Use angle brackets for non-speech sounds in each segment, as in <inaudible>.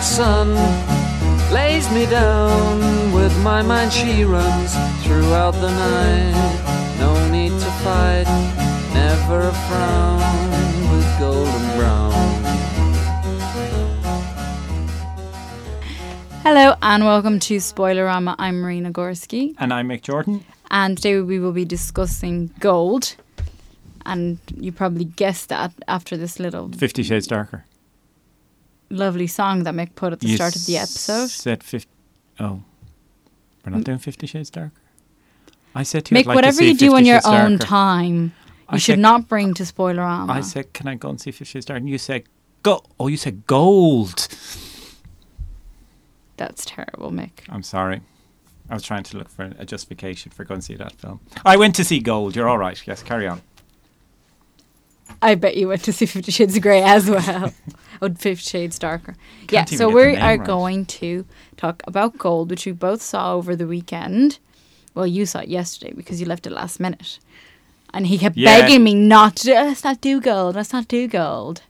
texture like sun lays me down. With my mind, she runs throughout the night. No need to fight, never a frown with golden brown. Hello and welcome to Spoilerama. I'm Marina Gorski, And I'm Mick Jordan. and today we will be discussing gold. And you probably guessed that after this little Fifty Shades Darker. Lovely song that Mick put at the You start of the episode. Said fifty. Oh, we're not doing Fifty Shades Darker. I said to you, Mick, like to whatever see you do 50 on your own Darker. time, you I should said- not bring to Spoilerama. I said, "Can I go and see Fifty Shades Darker?" And you said, "Go." Oh, you said gold. That's terrible, Mick. I'm sorry. I was trying to look for a justification for going to see that film. I went to see Gold. You're all right. Yes, carry on. I bet you went to see Fifty Shades of Grey as well. <laughs> or oh, Fifty Shades Darker. yeah, so we are right. going to talk about Gold, which we both saw over the weekend. Well, you saw it yesterday because you left it last minute. And he kept Yeah. begging me not to, let's not do Gold, let's not do Gold.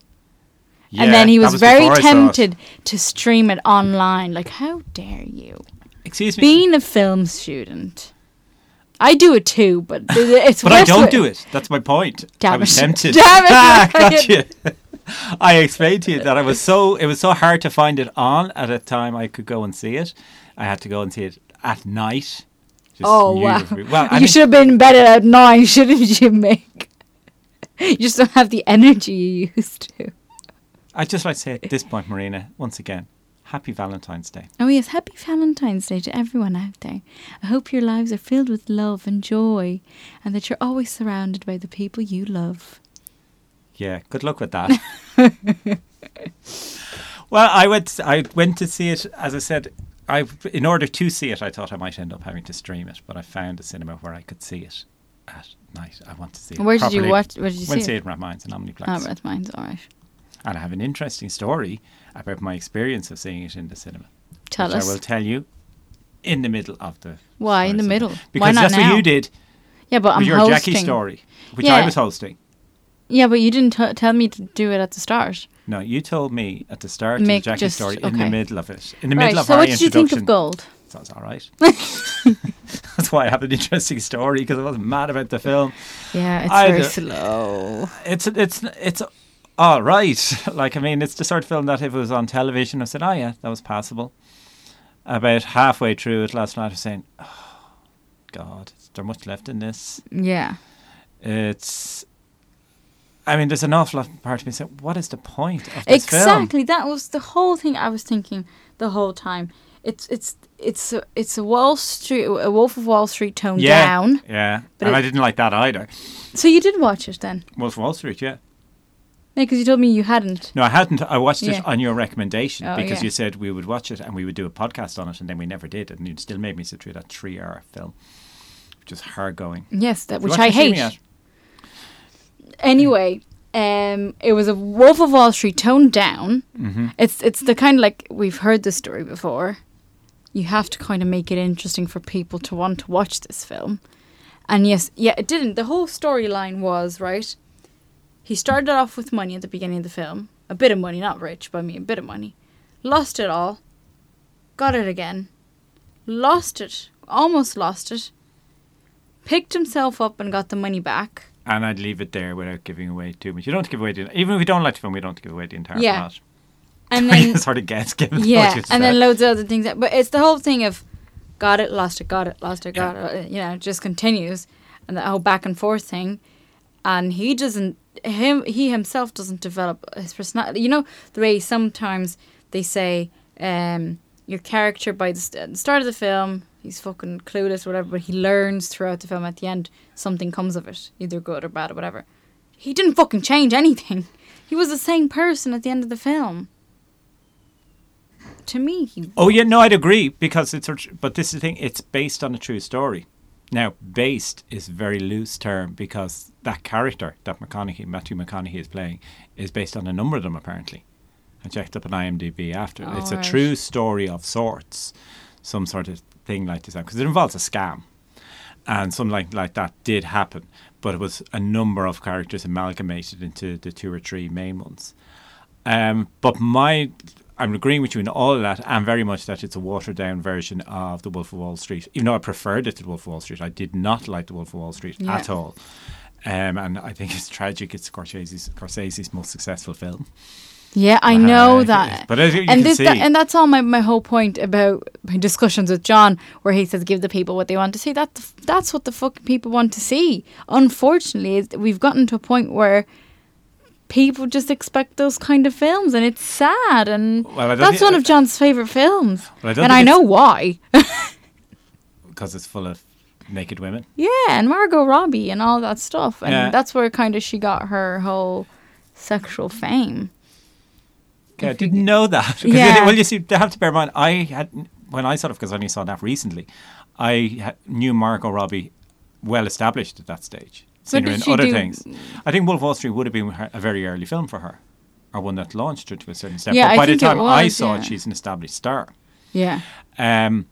Yeah, and then he that was, very before I saw it. tempted to stream it online. Like, how dare you? Excuse me, Being a film student. I do it too, but it's <laughs> but I don't do it. That's my point. Damn I was it. tempted. <laughs> Damn it, Ah, Ryan. gotcha. I explained to you that I was so it was so hard to find it on at a time I could go and see it. I had to go and see it at night. Just Oh wow! Well, I you mean, should have been better at nine, <laughs> shouldn't you, Mick? You just don't have the energy you used to. I'd just like to say at this point, Marina, once again, happy Valentine's Day. Oh yes, happy Valentine's Day to everyone out there. I hope your lives are filled with love and joy, and that you're always surrounded by the people you love. Yeah, good luck with that. <laughs> <laughs> well, I went. I went to see it. As I said, I in order to see it, I thought I might end up having to stream it, but I found a cinema where I could see it at night. I want to see it. Where did you watch? Where did you Went see to see it? it in Rathmines in Omniplex. Oh, Red Mine's all right. And I have an interesting story about my experience of seeing it in the cinema. Tell which us. I will tell you in the middle of the. Why in the middle? Because Why not that's now? what you did Yeah, but I'm your hosting. Jackie story, which Yeah. I was hosting. Yeah, but you didn't t- tell me to do it at the start. No, you told me at the start Mick of the Jackie just- story in the middle of it. In the right. middle of So, our what did you think of Gold? So it's all right. <laughs> <laughs> That's why I have an interesting story because I wasn't mad about the film. Yeah, it's I very slow. It's it's it's all right. <laughs> Like I mean, it's the sort of film that if it was on television, I said, "Oh yeah, that was passable." About halfway through it last night, I was saying, "Oh God, is there much left in this?" Yeah. It's. I mean, there's an awful lot of part of me saying, "What is the point of this film?" Exactly. That was the whole thing I was thinking the whole time. It's it's it's a, it's a Wall Street a Wolf of Wall Street toned Yeah, down. yeah, But and it- I didn't like that either. So you did watch it then? Wolf of Wall Street, yeah. Because you told me you hadn't. No, I hadn't. I watched Yeah. it on your recommendation Oh, because yeah. you said we would watch it and we would do a podcast on it, and then we never did, and you still made me sit through that three-hour film, which is hard going. Yes, that which I hate. Anyway, um, it was a Wolf of Wall Street toned down. Mm-hmm. It's it's the kind of like we've heard this story before. You have to kind of make it interesting for people to want to watch this film. And yes, yeah, it didn't. The whole storyline was right. He started off with money at the beginning of the film, a bit of money, not rich, but I mean a bit of money. Lost it all. Got it again. Lost it. Almost lost it. Picked himself up and got the money back. And I'd leave it there without giving away too much. You don't have to give away the even if we don't like the film, we don't give away the entire Yeah. plot. And <laughs> then sort of guess given yeah, and then loads of other things. But it's the whole thing of got it, lost it, got it, lost it, got Yeah. it. You know, it just continues, and the whole back and forth thing. And he doesn't, him, he himself doesn't develop his personality. You know the way sometimes they say, um, your character by the, st- the start of the film, he's fucking clueless, or whatever. But he learns throughout the film. At the end, something comes of it, either good or bad or whatever. He didn't fucking change anything. <laughs> He was the same person at the end of the film. To me, he Oh yeah, no, I'd agree because it's. But this is the thing; it's based on a true story. Now, based is a very loose term because that character that McConaughey, Matthew McConaughey, is playing is based on a number of them apparently. I checked up on IMDb after. Oh, it's a true story of sorts, some sort of thing like this, because it involves a scam, and something like like that did happen. But it was a number of characters amalgamated into the two or three main ones. Um, but my, I'm agreeing with you in all of that, and very much that it's a watered down version of The Wolf of Wall Street. Even though I preferred it to The Wolf of Wall Street, I did not like The Wolf of Wall Street Yeah. at all. Um, and I think it's tragic. It's Scorsese's, Scorsese's most successful film. Yeah, I know Uh, that. but as you and can this, see- that, and that's all my, my whole point about my discussions with John, where he says, "Give the people what they want to see." That that's what the fucking people want to see. Unfortunately, we've gotten to a point where people just expect those kind of films, and it's sad. And Well, that's one of John's favorite films, Well, I and I know why. <laughs> because it's full of naked women. yeah, and Margot Robbie and all that stuff, and Yeah. that's where kind of she got her whole sexual fame. Okay, I didn't know that. <laughs> Yeah. well, you see, they have to bear in mind, I had when I sort of because I only saw that recently, I knew Margot Robbie well established at that stage. Seen her did in other things. I think Wolf of Wall Street would have been a very early film for her, or one that launched her to a certain extent. Yeah, but I by the time I saw yeah. it, she's an established star. Yeah, Um,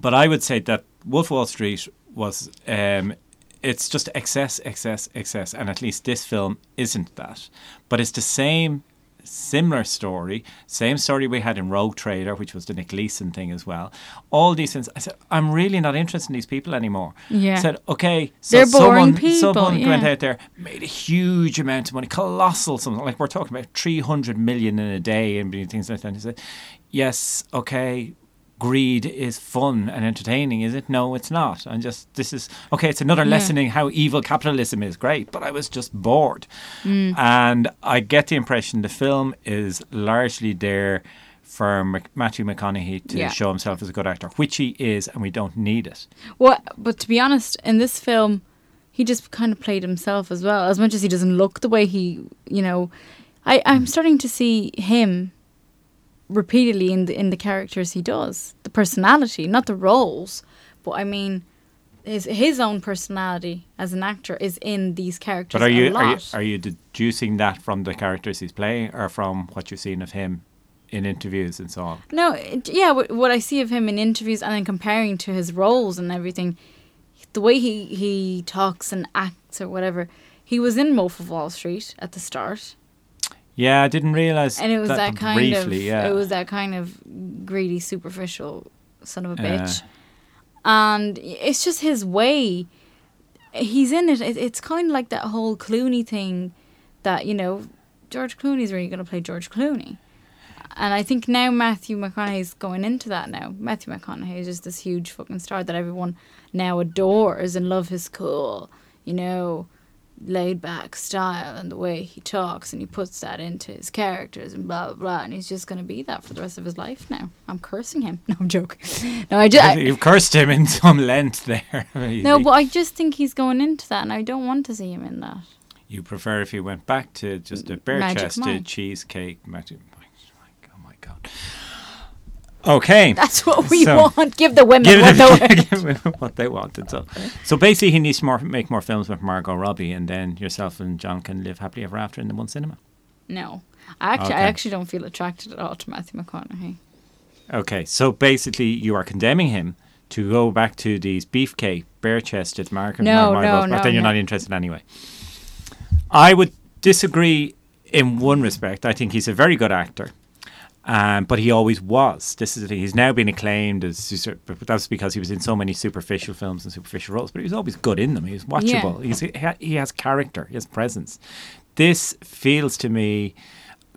but I would say that Wolf of Wall Street was um, it's just excess, excess, excess, and at least this film isn't that. But it's the same, similar story, same story we had in Rogue Trader, which was the Nick Leeson thing as well. All these things. I said, I'm really not interested in these people anymore. Yeah. I said, okay, so They're boring someone, people, someone went out there, made a huge amount of money, colossal something like we're talking about 300 million in a day and things like that. And he said, yes, okay, greed is fun and entertaining, is it? No, it's not. And just this is okay. It's another Yeah. lesson in how evil capitalism is. Great, but I was just bored, Mm. and I get the impression the film is largely there for Mc- Matthew McConaughey to Yeah. show himself as a good actor, which he is, and we don't need it. Well, but to be honest, in this film, he just kind of played himself as well. As much as he doesn't look the way he, you know, I I'm starting to see him repeatedly in the in the characters he does, the personality, not the roles, but I mean. His, his own personality as an actor is in these characters But are you, are you are you deducing that from the characters he's playing, or from what you've seen of him in interviews and so on? No, it, yeah, what, what I see of him in interviews and then comparing to his roles and everything, the way he, he talks and acts or whatever, he was in Wolf of Wall Street at the start, Yeah, I didn't realize. and it was that, but kind briefly, of Yeah. it was that kind of greedy, superficial son of a bitch, and it's just his way. He's in it. it it's kind of like that whole Clooney thing, that you know, George Clooney's really going to play George Clooney. And I think now Matthew McConaughey's going into that now. Matthew McConaughey is just this huge fucking star that everyone now adores and love his cool, you know, laid back style and the way he talks and he puts that into his characters and blah blah blah and he's just gonna be that for the rest of his life now. I'm cursing him. <laughs> No, I'm joking. No, I just You've cursed him in some length there. <laughs> no, but I just think he's going into that and I don't want to see him in that. You prefer if he went back to just a bare chested cheesecake. Magic. Oh my god. Okay. That's what we So- want. Give the women Give what <laughs> them- they want. give what they wanted. So, so basically, he needs to more, make more films with Margot Robbie, and then yourself and John can live happily ever after in the one cinema. No. I actually I actually don't feel attracted at all to Matthew McConaughey. Okay, so basically, you are condemning him to go back to these beefcake, bare-chested Margot No, no, but then you're no. not interested anyway. I would disagree in one respect. I think he's a very good actor. Um, but he always was. This is the thing. He's now been acclaimed as, that's because he was in so many superficial films and superficial roles. But he was always good in them. He was watchable. He's, he has character. He has presence. This feels to me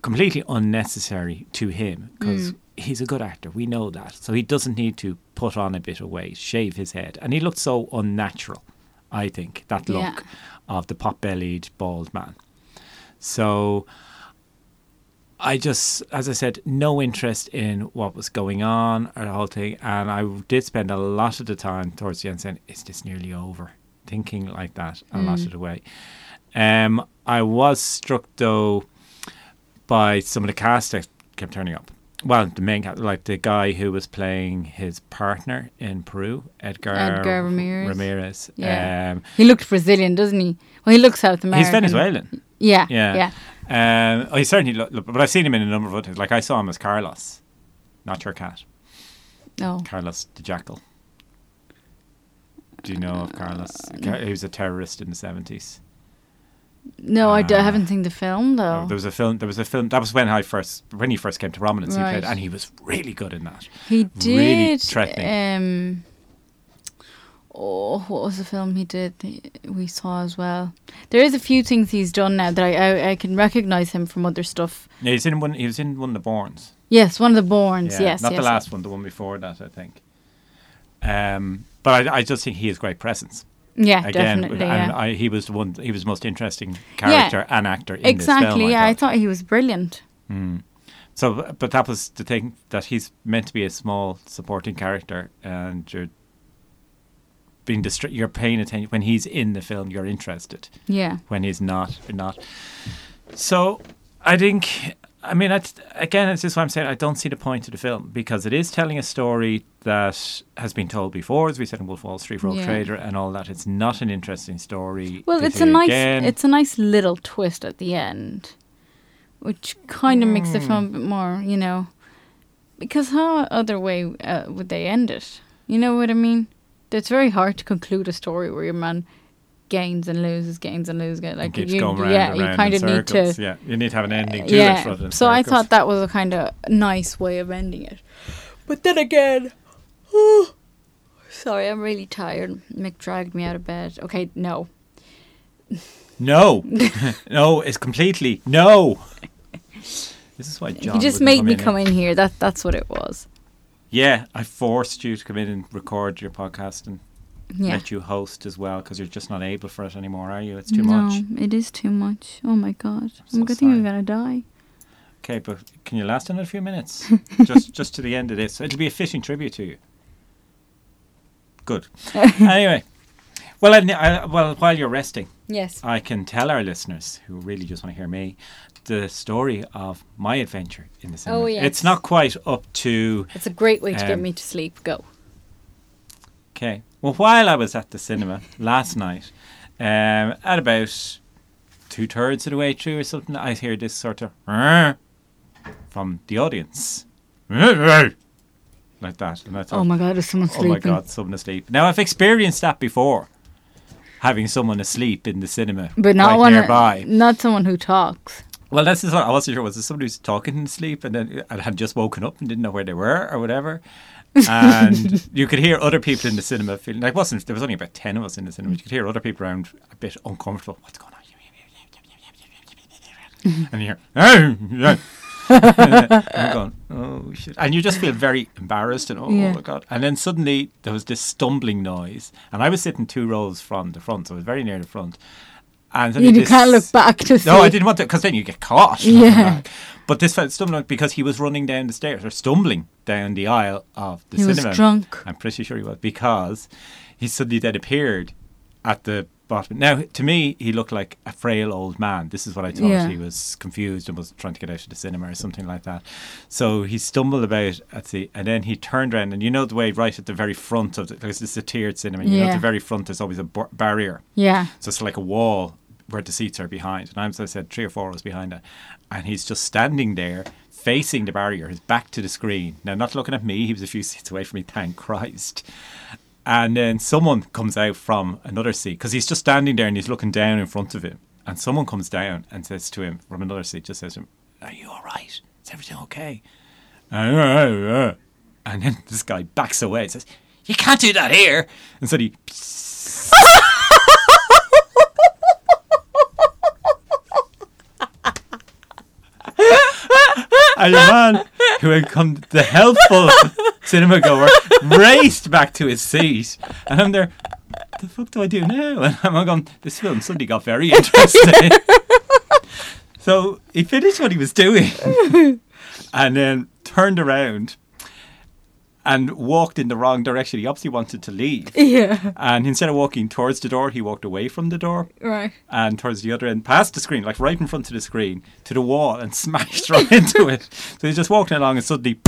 completely unnecessary to him because he's a good actor. We know that. So he doesn't need to put on a bit of weight, shave his head, and he looked so unnatural. I think that look Yeah. of the pot-bellied bald man. So I just, as I said, no interest in what was going on or the whole thing. And I did spend a lot of the time towards the end saying, is this nearly over? Thinking like that a lot of the way. Um, I was struck though by some of the cast that kept turning up. Well, the main cast, like the guy who was playing his partner in Peru, Edgar, Edgar Ramirez. Ramirez. Yeah. Um, He looked Brazilian, doesn't he? Well, he looks South American. he's Venezuelan. Yeah, Yeah. yeah. Um, oh, he certainly, lo- lo- but I've seen him in a number of other things. Like I saw him as Carlos, not your cat, No. Carlos the Jackal. Do you know of Carlos? Ca- He was a terrorist in the seventies. No, I, d- I Ah. haven't seen the film though. There was a film. There was a film. That was when I first when he first came to prominence. He played, and he was really good in that. he really did. threatening. um, oh, what was the film he did? We saw as well. There is a few things he's done now that I I, I can recognize him from other stuff. Yeah, he's in one. He was in one of the Bournes. Yes, one of the Bournes. Yeah, yes, not yes. the last one. The one before that, I think. Um, but I, I just think he has great presence. Yeah, Again, definitely. and Yeah. I, he was the one. He was the most interesting character and actor in this exactly. film. yeah, I thought. thought he was brilliant. Mm. So, but that was the thing that he's meant to be a small supporting character, and you're being distra- You're paying attention when he's in the film. You're interested. Yeah. When he's not, you're not. So, I think. I mean, again, it's just what I'm saying. I don't see the point of the film because it is telling a story that has been told before, as we said in Wolf Wall Street, Rogue Yeah. Trader, and all that. It's not an interesting story. Well, it's a nice again- it's a nice little twist at the end, which kind of makes the film a bit more, you know, because how other way uh, would they end it? You know what I mean? It's very hard to conclude a story where your man gains and loses, gains and loses. Like and keeps you, going round yeah, and you round kind in of need circles. to, Yeah, you need to have an ending to it yeah. rather than So I thought that was a kind of nice way of ending it, but then again. oh, Sorry, I'm really tired. Mick dragged me out of bed. Okay, no. No, <laughs> no, it's completely no. This is why John. he just made me in come in here. That that's what it was. Yeah, I forced you to come in and record your podcast and Yeah. let you host as well because you're just not able for it anymore, are you? It's too no, much. it is too much. Oh my god. so I'm good thing I'm gonna die. Okay, but can you last another few minutes? <laughs> just just to the end of this. It'll be a fitting tribute to you. Good. <laughs> anyway, well, I, I, well, while you're resting, Yes. I can tell our listeners who really just want to hear me the story of my adventure in the cinema. Oh, yes. It's not quite up to It's a great way to get Um, me to sleep. Go. Okay. Well, while I was at the cinema <laughs> last night, um, at about two thirds of the way through or something, I hear this sort of from the audience, <laughs> like that, and I thought, Oh my god, is someone sleeping? "Oh my god, someone asleep." Now I've experienced that before, having someone asleep in the cinema, But not one nearby. not someone who talks. Well, that's just what I wasn't sure. Was it somebody who's talking in sleep and then and had just woken up and didn't know where they were or whatever? And <laughs> you could hear other people in the cinema feeling like wasn't there was only about ten of us in the cinema. You could hear other people around a bit uncomfortable. What's going on? <laughs> and you hear, oh, yeah. And you're going, <laughs> oh shit, and you just feel very embarrassed and oh, Yeah. my god. And then suddenly there was this stumbling noise, and I was sitting two rows from the front, so I was very near the front. And You, suddenly can't look back to see. no, I didn't want to, because then you get caught. <laughs> Yeah. But this felt stumbling because he was running down the stairs or stumbling down the aisle of the He was cinema. drunk. I'm pretty sure he was because he suddenly then appeared at the bottom. Now, to me, he looked like a frail old man. This is what I thought. Yeah. He was confused and was trying to get out of the cinema or something like that. So he stumbled about at the, and then he turned around, and you know the way right at the very front of the, because it's a tiered cinema. You know, at Yeah. the very front there's always a bar- barrier. Yeah. So it's like a wall where the seats are behind. And I'm, as I said, three or four rows behind it. And he's just standing there facing the barrier, his back to the screen. Now, not looking at me, he was a few seats away from me, thank Christ. And then someone comes out from another seat because he's just standing there and he's looking down in front of him. And someone comes down and says to him from another seat, just says to him, Are you all right? Is everything okay? Uh, and then this guy backs away and says, You can't do that here. And so he and the man who had come, the helpful cinema goer, <laughs> raced back to his seat. And I'm there, what the fuck do I do now? And I'm going, um, this film suddenly got very <laughs> interesting. so he finished what he was doing <laughs> and then turned around and walked in the wrong direction. He obviously wanted to leave. Yeah. And instead of walking towards the door, he walked away from the door Right. and towards the other end, past the screen, like right in front of the screen, to the wall and smashed right into it. So he's just walking along and suddenly,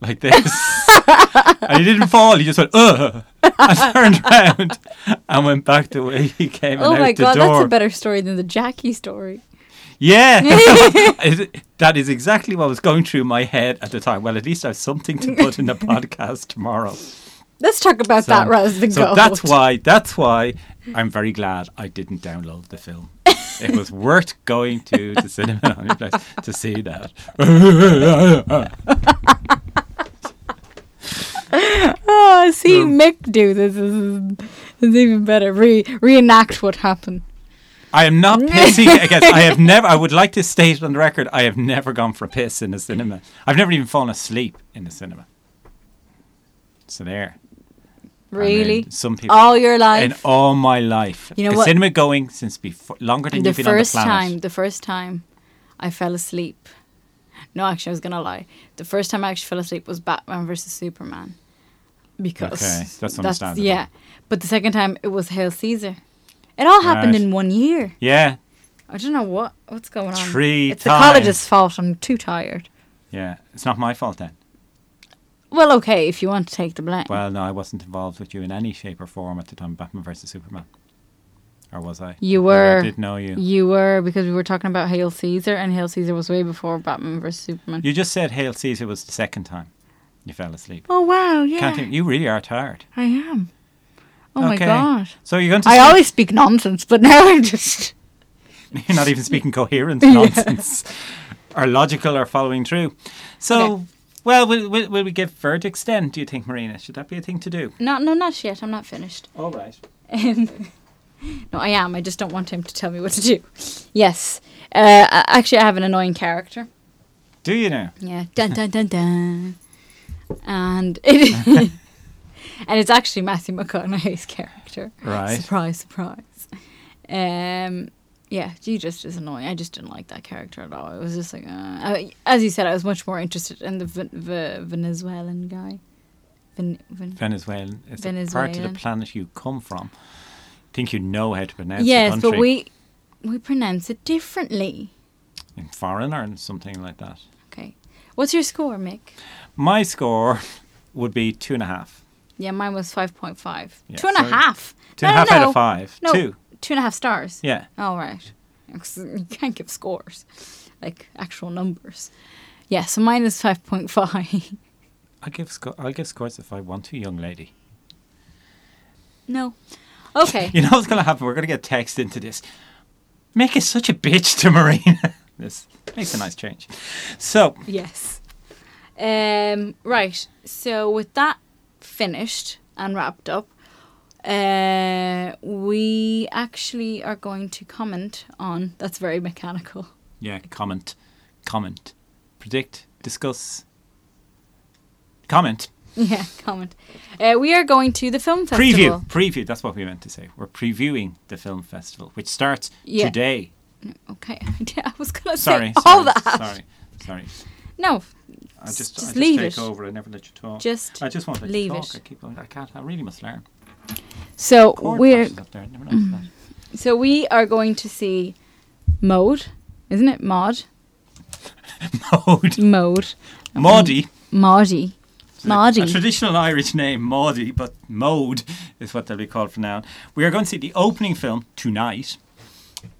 like this. And he didn't fall, he just went, ugh, and turned around and went back the way he came Oh my god, that's a better story than the Jackie story. Yeah, <laughs> that is exactly what was going through my head at the time. Well, at least I have something to put in the <laughs> podcast tomorrow. Let's talk about So, that rather than so gold. that's why. That's why I'm very glad I didn't download the film it was worth going to the cinema on your place to see that. <laughs> See Mick do this is, is even better. Re- reenact what happened. I am not <laughs> pissing against. I have never. I would like to state on the record. I have never gone for a piss in a cinema. I've never even fallen asleep in the cinema. So there. I mean, Really? some people All your life. in all my life. You know the what? cinema going since before longer than the you've been on the first time, the first time I fell asleep. No, actually, I was gonna lie. The first time I actually fell asleep was Batman versus Superman. Because Okay, that's understandable. yeah, but the second time it was Hail Caesar. It all happened Right. in one year. Yeah, I don't know what what's going on. Three It's the college's fault. I'm too tired. yeah. It's not my fault then. Well, okay, if you want to take the blame. Well, no, I wasn't involved with you in any shape or form at the time of Batman versus Superman. Or was I? You were. I did know you. You were because we were talking about Hail Caesar, and Hail Caesar was way before Batman vs Superman. You just said Hail Caesar was the second time you fell asleep. oh wow, yeah, Can't think. You really are tired. I am. Oh my god, So you're going to. I sleep- always speak nonsense, but now I'm just. <laughs> You're not even speaking <laughs> coherent nonsense, or logical, or following through. So, Okay. well, will, will, will we give verdicts then? Do you think, Marina? Should that be a thing to do? No, no, not yet. I'm not finished. All right. Um, <laughs> no, I am. I just don't want him to tell me what to do. Yes. Uh, actually, I have an annoying character. Do you now? Yeah. Dun dun dun dun. And <laughs> it and it's actually Matthew McConaughey's character. Right. Surprise, surprise. Um. Yeah, he just is annoying. I just didn't like that character at all. It was just like, uh, I, as you said, I was much more interested in the Ven- Ve- Venezuelan guy. Ven- Ven- Venezuelan. It's a part of the planet you come from. think you know how to pronounce yes, but we we pronounce it differently. in foreign or something like that. Okay, what's your score, Mick? My score would be two and a half. Yeah, mine was five point five. Yeah, Two and a half. Two and a No, out of five. No, Two. two and a half stars. Yeah. Oh right, <laughs> you can't give scores, like actual numbers. Yeah, so mine is five point five. <laughs> I'll give sco- I'll give scores if I want to, young lady. no, okay. <laughs> You know what's gonna happen? We're gonna get text into this. Make it such a bitch to Marina. this makes a nice change. So Yes. Um, right. So with that finished and wrapped up, uh, we actually are going to comment on. That's very mechanical. yeah, comment, comment, predict, discuss, comment, <laughs> Yeah, comment. Uh, we are going to the film festival. preview, preview. That's what we meant to say. We're previewing the film festival, which starts Yeah. today. Okay, Yeah, <laughs> I was gonna Sorry, say sorry, all that. sorry, sorry. No, I just, Just I just leave take it. over. I never let you talk. just I just want to leave talk. it. I keep. I can't. I really must learn. so Chord we're up there. Never noticed that. <clears throat> so we are going to see Mode, isn't it? Mod, Mode. Mode, Maudie. Maudie, A Maudie. traditional Irish name, Maudie, but Mode is what they'll be called from now on. We are going to see the opening film tonight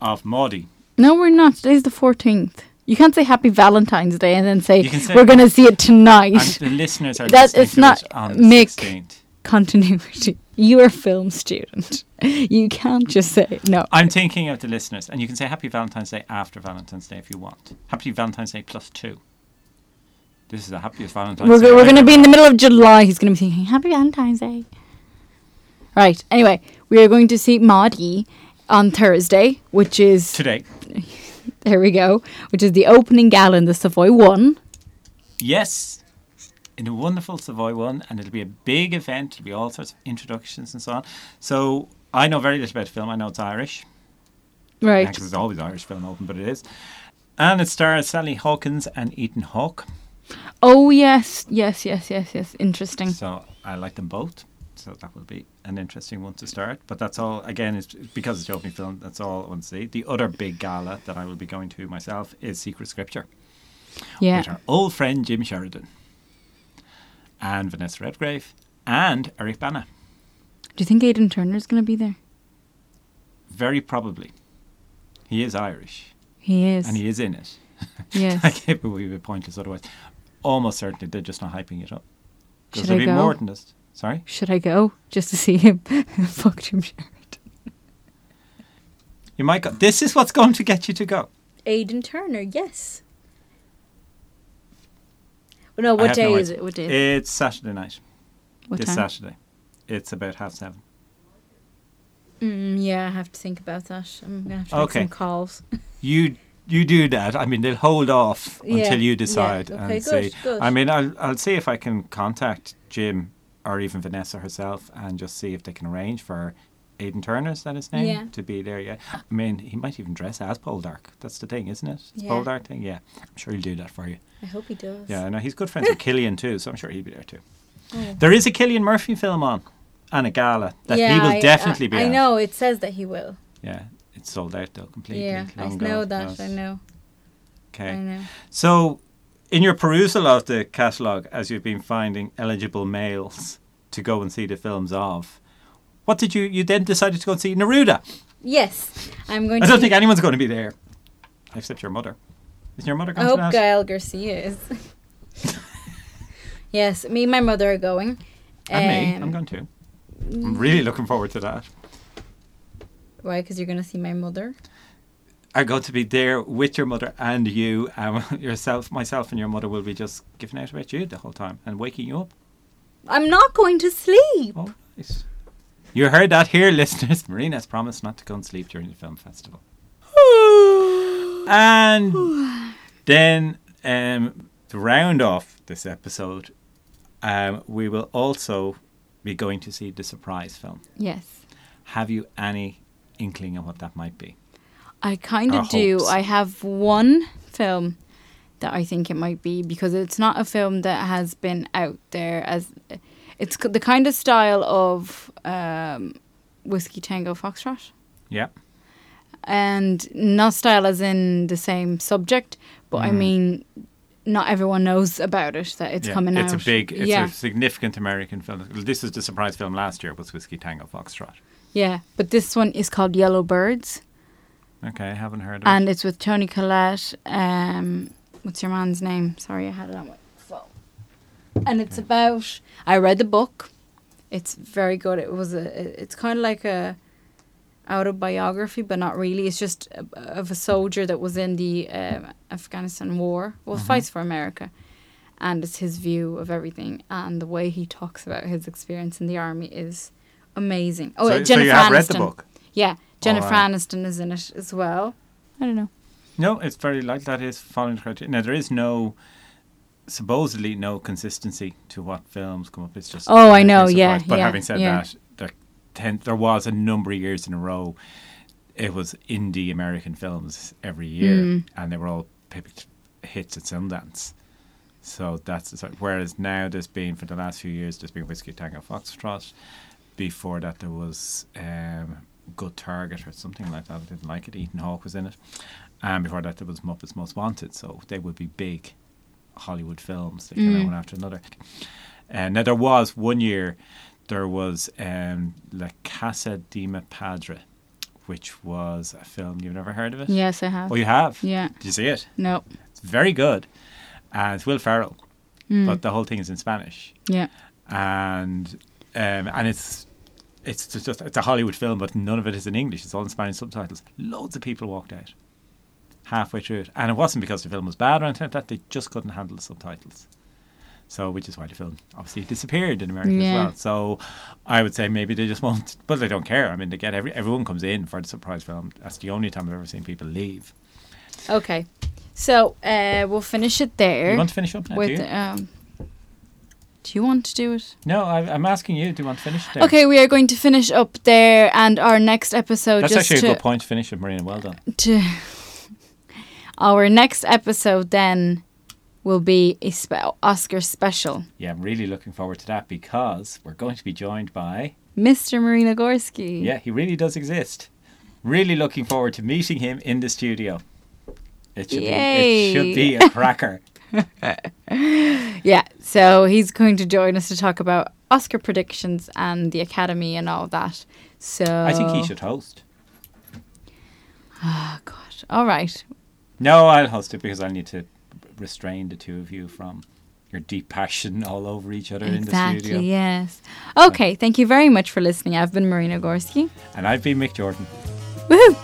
of Maudie. No, we're not. Today's the 14th. You can't say Happy Valentine's Day and then say, we're going to see it tonight. And the listeners are <laughs> That- it's not it Mick. 16th. Continuity. You're a film student. <laughs> You can't just say, no. I'm thinking of the listeners, and you can say Happy Valentine's Day after Valentine's Day if you want. Happy Valentine's Day plus two. This is the happiest Valentine's We're, Day. we're going to be in the middle of July. He's going to be thinking, Happy Valentine's Day. Right. Anyway, we are going to see Maudie on Thursday, which is, Today. <laughs> there we go, which is the opening gala in the Savoy One. Yes. In a wonderful Savoy one, and it'll be a big event. It'll be all sorts of introductions and so on. So I know very little about the film. I know it's Irish. Right. Because it's always Irish film open, but it is. And it stars Sally Hawkins and Ethan Hawke. Oh, yes. Yes, yes, yes, yes. Interesting. So I like them both. So that will be an interesting one to start. But that's all, again, is because it's the opening film, that's all I want to see. The other big gala that I will be going to myself is Secret Scripture Yeah. with our old friend Jim Sheridan and Vanessa Redgrave and Eric Bana. Do you think Aidan Turner is going to be there? Very probably. He is Irish He is. and he is in it. yes. <laughs> I can't believe it pointless otherwise. Almost certainly they're just not hyping it up. Because there'll be go? more than. Sorry? Should I go just to see him? <laughs> Fuck Jim Sheridan. You might go. This is what's going to get you to go. Aidan Turner, yes. Well, no, what day no is it? What day? It's Saturday night. what this time? Saturday. It's about half seven. Mm, yeah, I have to think about that. I'm gonna have to Okay. make some calls. <laughs> You you do that. I mean, they'll hold off Yeah, until you yeah. decide Okay, and good, see. good. I mean, I'll I'll see if I can contact Jim or even Vanessa herself and just see if they can arrange for Aidan Turner, is that his name? Yeah. To be there, yeah. I mean, he might even dress as Poldark. That's the thing, isn't it? It's Yeah. Poldark thing, yeah. I'm sure he'll do that for you. I hope he does. Yeah, I know he's good friends with <laughs> Cillian too, so I'm sure he'll be there too. Oh. There is a Cillian Murphy film on and a gala that yeah, he will I- uh, definitely I, be I at. know it says that he will. Yeah, it's sold out though completely. yeah, I know that. I know. Okay. I know. So, in your perusal of the catalogue, as you've been finding eligible males to go and see the films of, what did you? You then decided to go and see Neruda. Yes, I'm going I don't think anyone's going to be there, except your mother. Is your mother I going hope to? Gael Garcia is. <laughs> yes, me and my mother are going. And me, Um, I'm going too. I'm really looking forward to that. Why? Because you're going to see my mother. I'm going to be there with your mother and you, and <laughs> yourself, myself, and your mother will be just giving out about you the whole time and waking you up. I'm not going to sleep. Oh, nice. You heard that here, <laughs> listeners. Marina's promised not to go and sleep during the film festival. <sighs> And then, um, to round off this episode, um, we will also be going to see the surprise film. Yes. Have you any inkling of what that might be? I kind of do. hopes. I have one film that I think it might be because it's not a film that has been out there as it's the kind of style of um, whiskey tango foxtrot Yeah. and not style as in the same subject, but I Mm. mean not everyone knows about it that it's yeah. coming it's out. It's a big, it's yeah, a significant American film. This is the surprise film last year was Whiskey Tango Foxtrot. yeah. But this one is called Yellow Birds. Okay, I haven't heard of and it. it's with Toni Collette. Um, what's your man's name? Sorry, I had it on my phone. And it's about. I read the book. It's very good. It was a. It's kind of like a autobiography, but not really. It's just a, of a soldier that was in the um, Afghanistan war. Well, Mhm. fights for America, and it's his view of everything and the way he talks about his experience in the army is amazing. Oh, so, uh, so Jennifer you have Aniston. read the book? Yeah, Jennifer. Aniston is in it as well. I don't know. No, it's very like that is following the criteria. Now there is no supposedly no consistency to what films come up. It's just Oh, I know, yeah, But yeah, having said yeah. that, there ten, there was a number of years in a row. It was indie American films every year, Mm. and they were all picked hits at Sundance. So that's the. Whereas now there's been for the last few years there's been Whiskey Tango Foxtrot. Before that there was um, Good Target or something like that. I didn't like it. Ethan Hawke was in it. And before that there was Muppets Most Wanted. So they would be big Hollywood films. They came out Mm. one after another. And now there was one year there was um, La Casa de Mi Padre, which was a film you've never heard of it. Yes, I have. Oh, you have. Yeah. Did you see it? No. It's very good. And it's Will Ferrell, Mm. but the whole thing is in Spanish, yeah. and um, and it's it's just it's a Hollywood film, but none of it is in English. It's all in Spanish subtitles. Loads of people walked out halfway through it, and it wasn't because the film was bad or anything like that. They just couldn't handle the subtitles. So, which is why the film obviously disappeared in America Yeah. as well. So, I would say maybe they just won't, but they don't care. I mean, they get every everyone comes in for the surprise film. That's the only time I've ever seen people leave. Okay. So uh, we'll finish it there. You want to finish up now? with um. Do you want to do it? No, I, I'm asking you. Do you want to finish there? Okay, we are going to finish up there, and our next episode That's actually a good point to finish with, Marina. Well done. to <laughs> our next episode then will be a spe- Oscar special. Yeah, I'm really looking forward to that because we're going to be joined by. Mr. Marina Gorski. Yeah, he really does exist. Really looking forward to meeting him in the studio. It should, be, it should be a cracker. <laughs> <laughs> Yeah, so he's going to join us to talk about Oscar predictions and the Academy and all of that. So I think he should host. Ah, oh God! All right. No, I'll host it because I need to restrain the two of you from your deep passion all over each other in the Exactly. studio. Yes. Okay. Thank you very much for listening. I've been Marina Gorski. And I've been Mick Jordan. Woohoo!